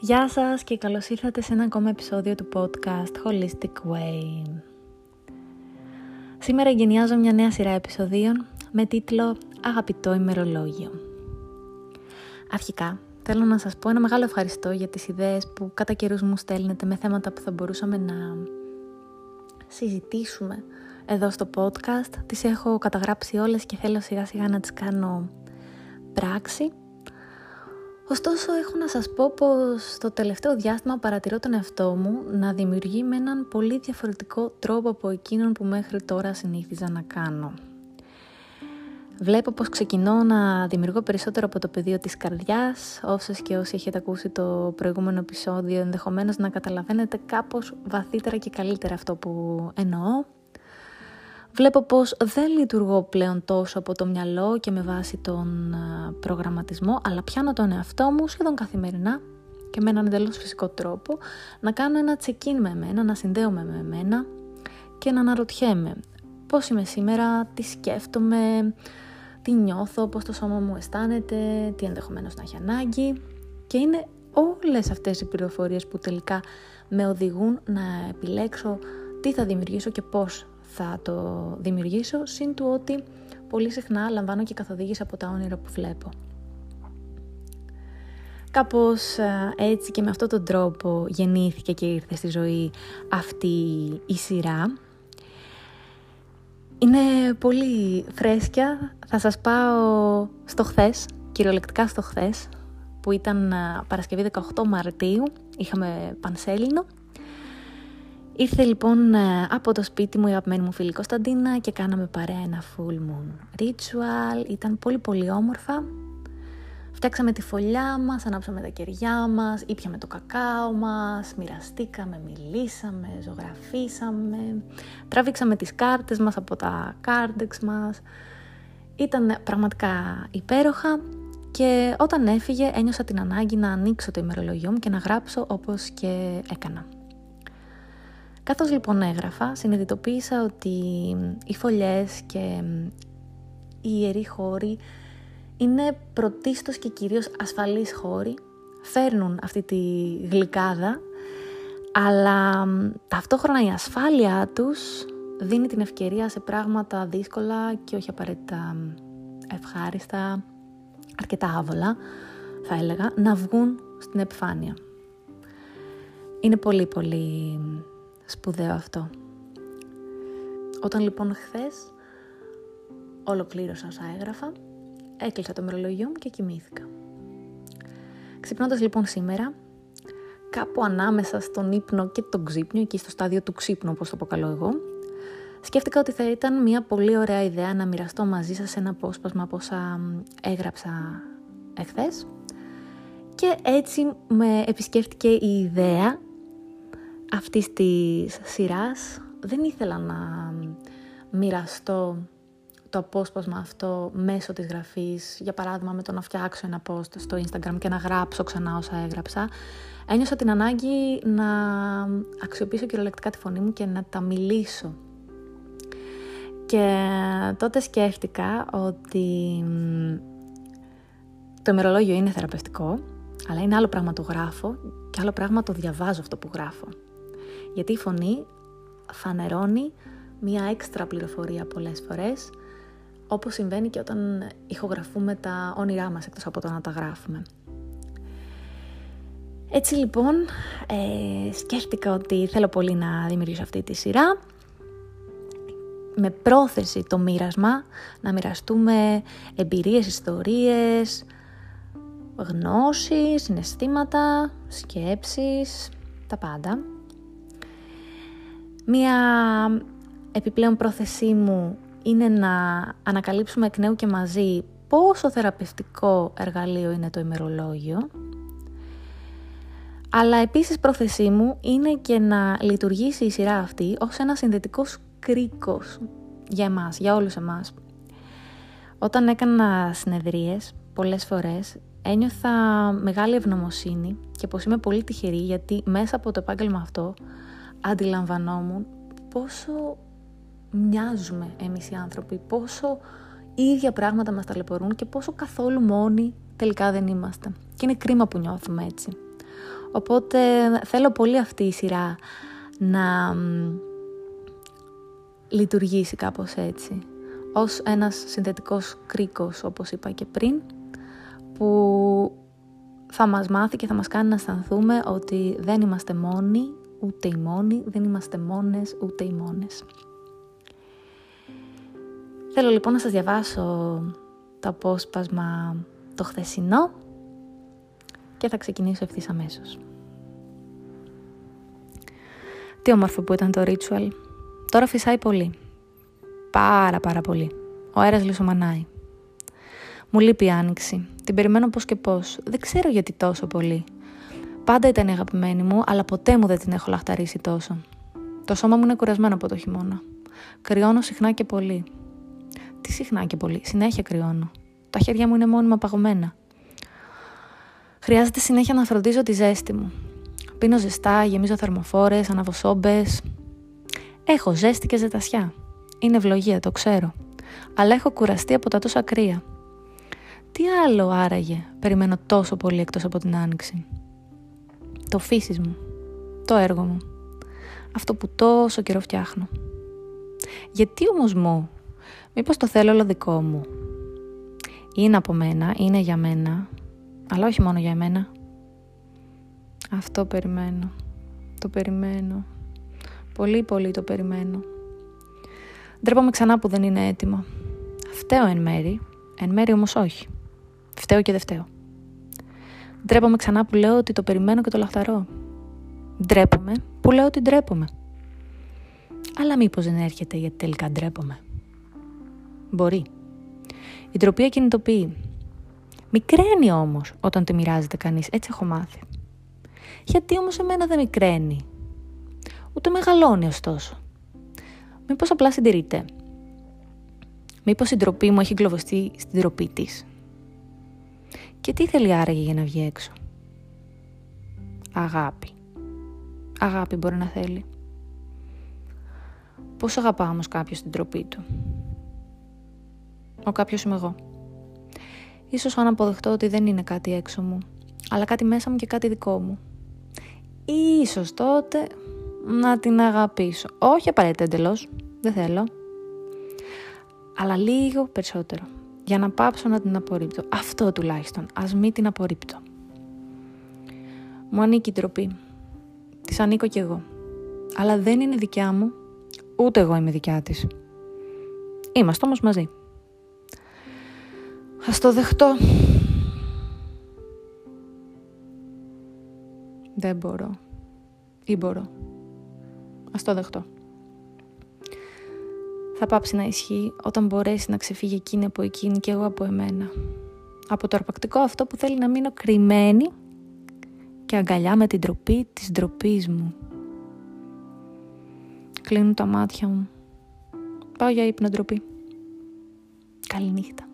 Γεια σας και καλώς ήρθατε σε ένα ακόμα επεισόδιο του podcast Holistic Way. Σήμερα εγκαινιάζω μια νέα σειρά επεισοδίων με τίτλο «Αγαπητό ημερολόγιο». Αρχικά, θέλω να σας πω ένα μεγάλο ευχαριστώ για τις ιδέες που κατά καιρούς μου στέλνετε με θέματα που θα μπορούσαμε να συζητήσουμε εδώ στο podcast. Τις έχω καταγράψει όλες και θέλω σιγά σιγά να τις κάνω πράξη Ωστόσο έχω να σας πω πως το τελευταίο διάστημα παρατηρώ τον εαυτό μου να δημιουργεί με έναν πολύ διαφορετικό τρόπο από εκείνον που μέχρι τώρα συνήθιζα να κάνω. Βλέπω πως ξεκινώ να δημιουργώ περισσότερο από το πεδίο της καρδιάς, όσες και όσοι έχετε ακούσει το προηγούμενο επεισόδιο ενδεχομένως να καταλαβαίνετε κάπως βαθύτερα και καλύτερα αυτό που εννοώ βλέπω πως δεν λειτουργώ πλέον τόσο από το μυαλό και με βάση τον προγραμματισμό, αλλά πιάνω τον εαυτό μου σχεδόν καθημερινά και με έναν εντελώς φυσικό τρόπο να κάνω ένα check-in με εμένα, να συνδέομαι με εμένα και να αναρωτιέμαι πώς είμαι σήμερα, τι σκέφτομαι, τι νιώθω, πώς το σώμα μου αισθάνεται, τι ενδεχομένως να έχει ανάγκη. Και είναι όλες αυτές οι πληροφορίες που τελικά με οδηγούν να επιλέξω τι θα δημιουργήσω και πώς θα το δημιουργήσω, συν του ότι πολύ συχνά λαμβάνω και καθοδήγηση από τα όνειρα που βλέπω. Κάπως ε, έτσι και με αυτόν τον τρόπο γεννήθηκε και ήρθε στη ζωή αυτή η σειρά. Είναι πολύ φρέσκια. Θα σας πάω στο χθες, κυριολεκτικά στο χθες, που ήταν ε, Παρασκευή 18 Μαρτίου. Είχαμε πανσέλινο Ήρθε λοιπόν ε, από το σπίτι μου η αγαπημένη μου φίλη Κωνσταντίνα και κάναμε παρέα ένα full moon ritual. Ήταν πολύ πολύ όμορφα. Φτιάξαμε τη φωλιά μας, ανάψαμε τα κεριά μας, ήπιαμε το κακάο μας, μοιραστήκαμε, μιλήσαμε, ζωγραφίσαμε, τραβήξαμε τις κάρτες μας από τα κάρτεξ μας. Ήταν πραγματικά υπέροχα και όταν έφυγε ένιωσα την ανάγκη να ανοίξω το ημερολογιό μου και να γράψω όπως και έκανα. Καθώς λοιπόν έγραφα, συνειδητοποίησα ότι οι φωλιές και οι ιεροί χώροι είναι πρωτίστως και κυρίως ασφαλείς χώροι, φέρνουν αυτή τη γλυκάδα, αλλά ταυτόχρονα η ασφάλειά τους δίνει την ευκαιρία σε πράγματα δύσκολα και όχι απαραίτητα ευχάριστα, αρκετά άβολα, θα έλεγα, να βγουν στην επιφάνεια. Είναι πολύ πολύ Σπουδαίο αυτό. Όταν λοιπόν χθες ολοκλήρωσα όσα έγραφα, έκλεισα το μερολογιό μου και κοιμήθηκα. Ξυπνώντας λοιπόν σήμερα, κάπου ανάμεσα στον ύπνο και τον ξύπνιο, εκεί στο στάδιο του ξύπνου όπως το αποκαλώ εγώ, σκέφτηκα ότι θα ήταν μια πολύ ωραία ιδέα να μοιραστώ μαζί σας ένα απόσπασμα από όσα έγραψα εχθές και έτσι με επισκέφτηκε η ιδέα αυτής της σειράς δεν ήθελα να μοιραστώ το απόσπασμα αυτό μέσω της γραφής, για παράδειγμα με το να φτιάξω ένα post στο Instagram και να γράψω ξανά όσα έγραψα. Ένιωσα την ανάγκη να αξιοποιήσω κυριολεκτικά τη φωνή μου και να τα μιλήσω. Και τότε σκέφτηκα ότι το ημερολόγιο είναι θεραπευτικό, αλλά είναι άλλο πράγμα το γράφω και άλλο πράγμα το διαβάζω αυτό που γράφω γιατί η φωνή φανερώνει μία έξτρα πληροφορία πολλές φορές, όπως συμβαίνει και όταν ηχογραφούμε τα όνειρά μας εκτός από το να τα γράφουμε. Έτσι λοιπόν, ε, σκέφτηκα ότι θέλω πολύ να δημιουργήσω αυτή τη σειρά, με πρόθεση το μοίρασμα, να μοιραστούμε εμπειρίες, ιστορίες, γνώσεις, συναισθήματα, σκέψεις, τα πάντα. Μία επιπλέον πρόθεσή μου είναι να ανακαλύψουμε εκ νέου και μαζί πόσο θεραπευτικό εργαλείο είναι το ημερολόγιο. Αλλά επίσης πρόθεσή μου είναι και να λειτουργήσει η σειρά αυτή ως ένας συνδετικός κρίκος για εμάς, για όλους εμάς. Όταν έκανα συνεδρίες πολλές φορές ένιωθα μεγάλη ευγνωμοσύνη και πως είμαι πολύ τυχερή γιατί μέσα από το επάγγελμα αυτό αντιλαμβανόμουν πόσο μοιάζουμε εμείς οι άνθρωποι, πόσο ίδια πράγματα μας ταλαιπωρούν και πόσο καθόλου μόνοι τελικά δεν είμαστε. Και είναι κρίμα που νιώθουμε έτσι. Οπότε θέλω πολύ αυτή η σειρά να λειτουργήσει κάπως έτσι. Ως ένας συνθετικός κρίκος, όπως είπα και πριν, που θα μας μάθει και θα μας κάνει να αισθανθούμε ότι δεν είμαστε μόνοι, ούτε οι μόνοι, δεν είμαστε μόνες, ούτε οι μόνες. Θέλω λοιπόν να σας διαβάσω το απόσπασμα το χθεσινό και θα ξεκινήσω ευθύς αμέσως. Τι όμορφο που ήταν το ritual. Τώρα φυσάει πολύ. Πάρα πάρα πολύ. Ο αέρας λισομανάει. Μου λείπει η άνοιξη. Την περιμένω πώς και πώς. Δεν ξέρω γιατί τόσο πολύ. Πάντα ήταν η αγαπημένη μου, αλλά ποτέ μου δεν την έχω λαχταρίσει τόσο. Το σώμα μου είναι κουρασμένο από το χειμώνα. Κρυώνω συχνά και πολύ. Τι συχνά και πολύ, συνέχεια κρυώνω. Τα χέρια μου είναι μόνιμα παγωμένα. Χρειάζεται συνέχεια να φροντίζω τη ζέστη μου. Πίνω ζεστά, γεμίζω θερμοφόρες, ανάβω Έχω ζέστη και ζετασιά. Είναι ευλογία, το ξέρω. Αλλά έχω κουραστεί από τα τόσα κρύα. Τι άλλο άραγε; Περιμένω τόσο πολύ εκτός από την άνοιξη. Το φύσις μου. Το έργο μου. Αυτό που τόσο καιρό φτιάχνω. Γιατί όμως μου, μήπως το θέλω όλο δικό μου. Είναι από μένα, είναι για μένα, αλλά όχι μόνο για μένα. Αυτό περιμένω. Το περιμένω. Πολύ πολύ το περιμένω. Ντρέπομαι ξανά που δεν είναι έτοιμο. Φταίω εν μέρη, εν μέρη όμως όχι. Φταίω και δεν φταίω. Ντρέπομαι ξανά που λέω ότι το περιμένω και το λαχταρώ. Ντρέπομαι που λέω ότι ντρέπομαι. Αλλά μήπως δεν έρχεται γιατί τελικά ντρέπομαι. Μπορεί. Η ντροπή ακινητοποιεί. Μικραίνει όμως όταν τη μοιράζεται κανείς, έτσι έχω μάθει. Γιατί όμως εμένα δεν μικραίνει. Ούτε μεγαλώνει ωστόσο. Μήπως απλά συντηρείται. Μήπως η ντροπή μου έχει εγκλωβιστεί στην ντροπή της. Και τι θέλει άραγε για να βγει έξω; Αγάπη. Αγάπη μπορεί να θέλει. Πώς αγαπά όμως κάποιος την τροπή του; Ο κάποιος είμαι εγώ. Ίσως αν αποδεχτώ ότι δεν είναι κάτι έξω μου, αλλά κάτι μέσα μου και κάτι δικό μου. Ίσως τότε να την αγαπήσω. Όχι απαραίτητα εντελώς, δεν θέλω. Αλλά λίγο περισσότερο για να πάψω να την απορρίπτω. Αυτό τουλάχιστον, ας μην την απορρίπτω. Μου ανήκει η τροπή. Της ανήκω κι εγώ. Αλλά δεν είναι δικιά μου, ούτε εγώ είμαι δικιά της. Είμαστε όμως μαζί. Ας το δεχτώ. Δεν μπορώ. Ή μπορώ. Ας το δεχτώ θα πάψει να ισχύει όταν μπορέσει να ξεφύγει εκείνη από εκείνη και εγώ από εμένα. Από το αρπακτικό αυτό που θέλει να μείνω κρυμμένη και αγκαλιά με την τροπή της ντροπής μου. Κλείνουν τα μάτια μου. Πάω για ύπνο ντροπή. Καληνύχτα.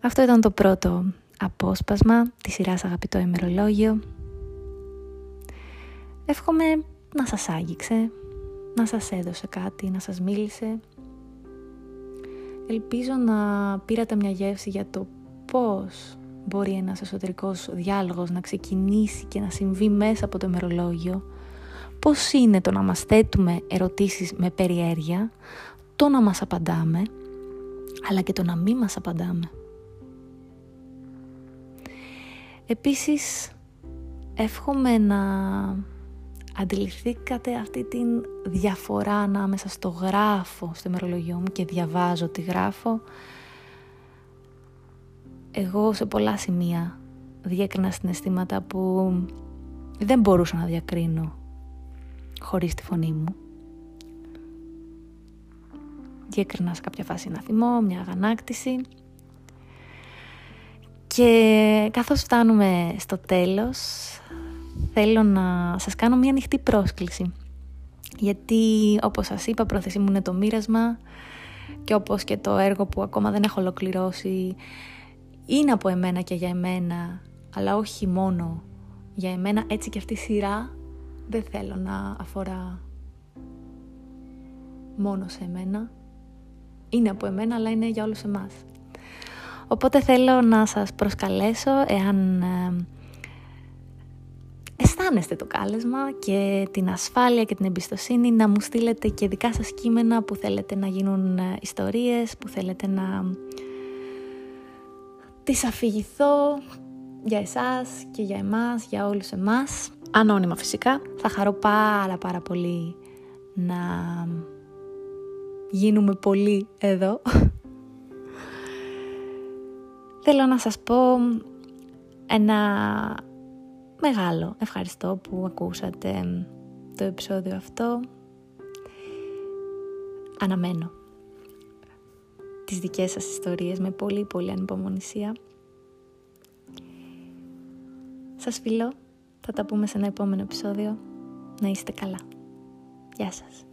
Αυτό ήταν το πρώτο απόσπασμα της σειράς Αγαπητό ημερολόγιο. Εύχομαι να σας άγγιξε, να σας έδωσε κάτι, να σας μίλησε. Ελπίζω να πήρατε μια γεύση για το πώς μπορεί ένας εσωτερικός διάλογος να ξεκινήσει και να συμβεί μέσα από το μερολόγιο, πώς είναι το να μας θέτουμε ερωτήσεις με περιέργεια, το να μας απαντάμε, αλλά και το να μην μας απαντάμε. Επίσης, εύχομαι να αντιληφθήκατε αυτή την διαφορά ανάμεσα στο γράφω στο ημερολογιό μου και διαβάζω τι γράφω; Εγώ σε πολλά σημεία διέκρινα συναισθήματα που δεν μπορούσα να διακρίνω χωρίς τη φωνή μου. Διέκρινα σε κάποια φάση ένα θυμό, μια αγανάκτηση. Και καθώς φτάνουμε στο τέλος θέλω να σας κάνω μια ανοιχτή πρόσκληση. Γιατί όπως σας είπα πρόθεσή μου είναι το μοίρασμα και όπως και το έργο που ακόμα δεν έχω ολοκληρώσει είναι από εμένα και για εμένα αλλά όχι μόνο για εμένα. Έτσι και αυτή η σειρά δεν θέλω να αφορά μόνο σε εμένα. Είναι από εμένα αλλά είναι για όλους εμάς. Οπότε θέλω να σας προσκαλέσω εάν ε, αισθάνεστε το κάλεσμα και την ασφάλεια και την εμπιστοσύνη να μου στείλετε και δικά σας κείμενα που θέλετε να γίνουν ε, ιστορίες, που θέλετε να τις αφηγηθώ για εσάς και για εμάς, για όλους εμάς. Ανώνυμα φυσικά. Θα χαρώ πάρα πάρα πολύ να γίνουμε πολύ εδώ. Θέλω να σας πω ένα μεγάλο ευχαριστώ που ακούσατε το επεισόδιο αυτό. Αναμένω τις δικές σας ιστορίες με πολύ πολύ ανυπομονησία. Σας φιλώ, θα τα πούμε σε ένα επόμενο επεισόδιο. Να είστε καλά. Γεια σας.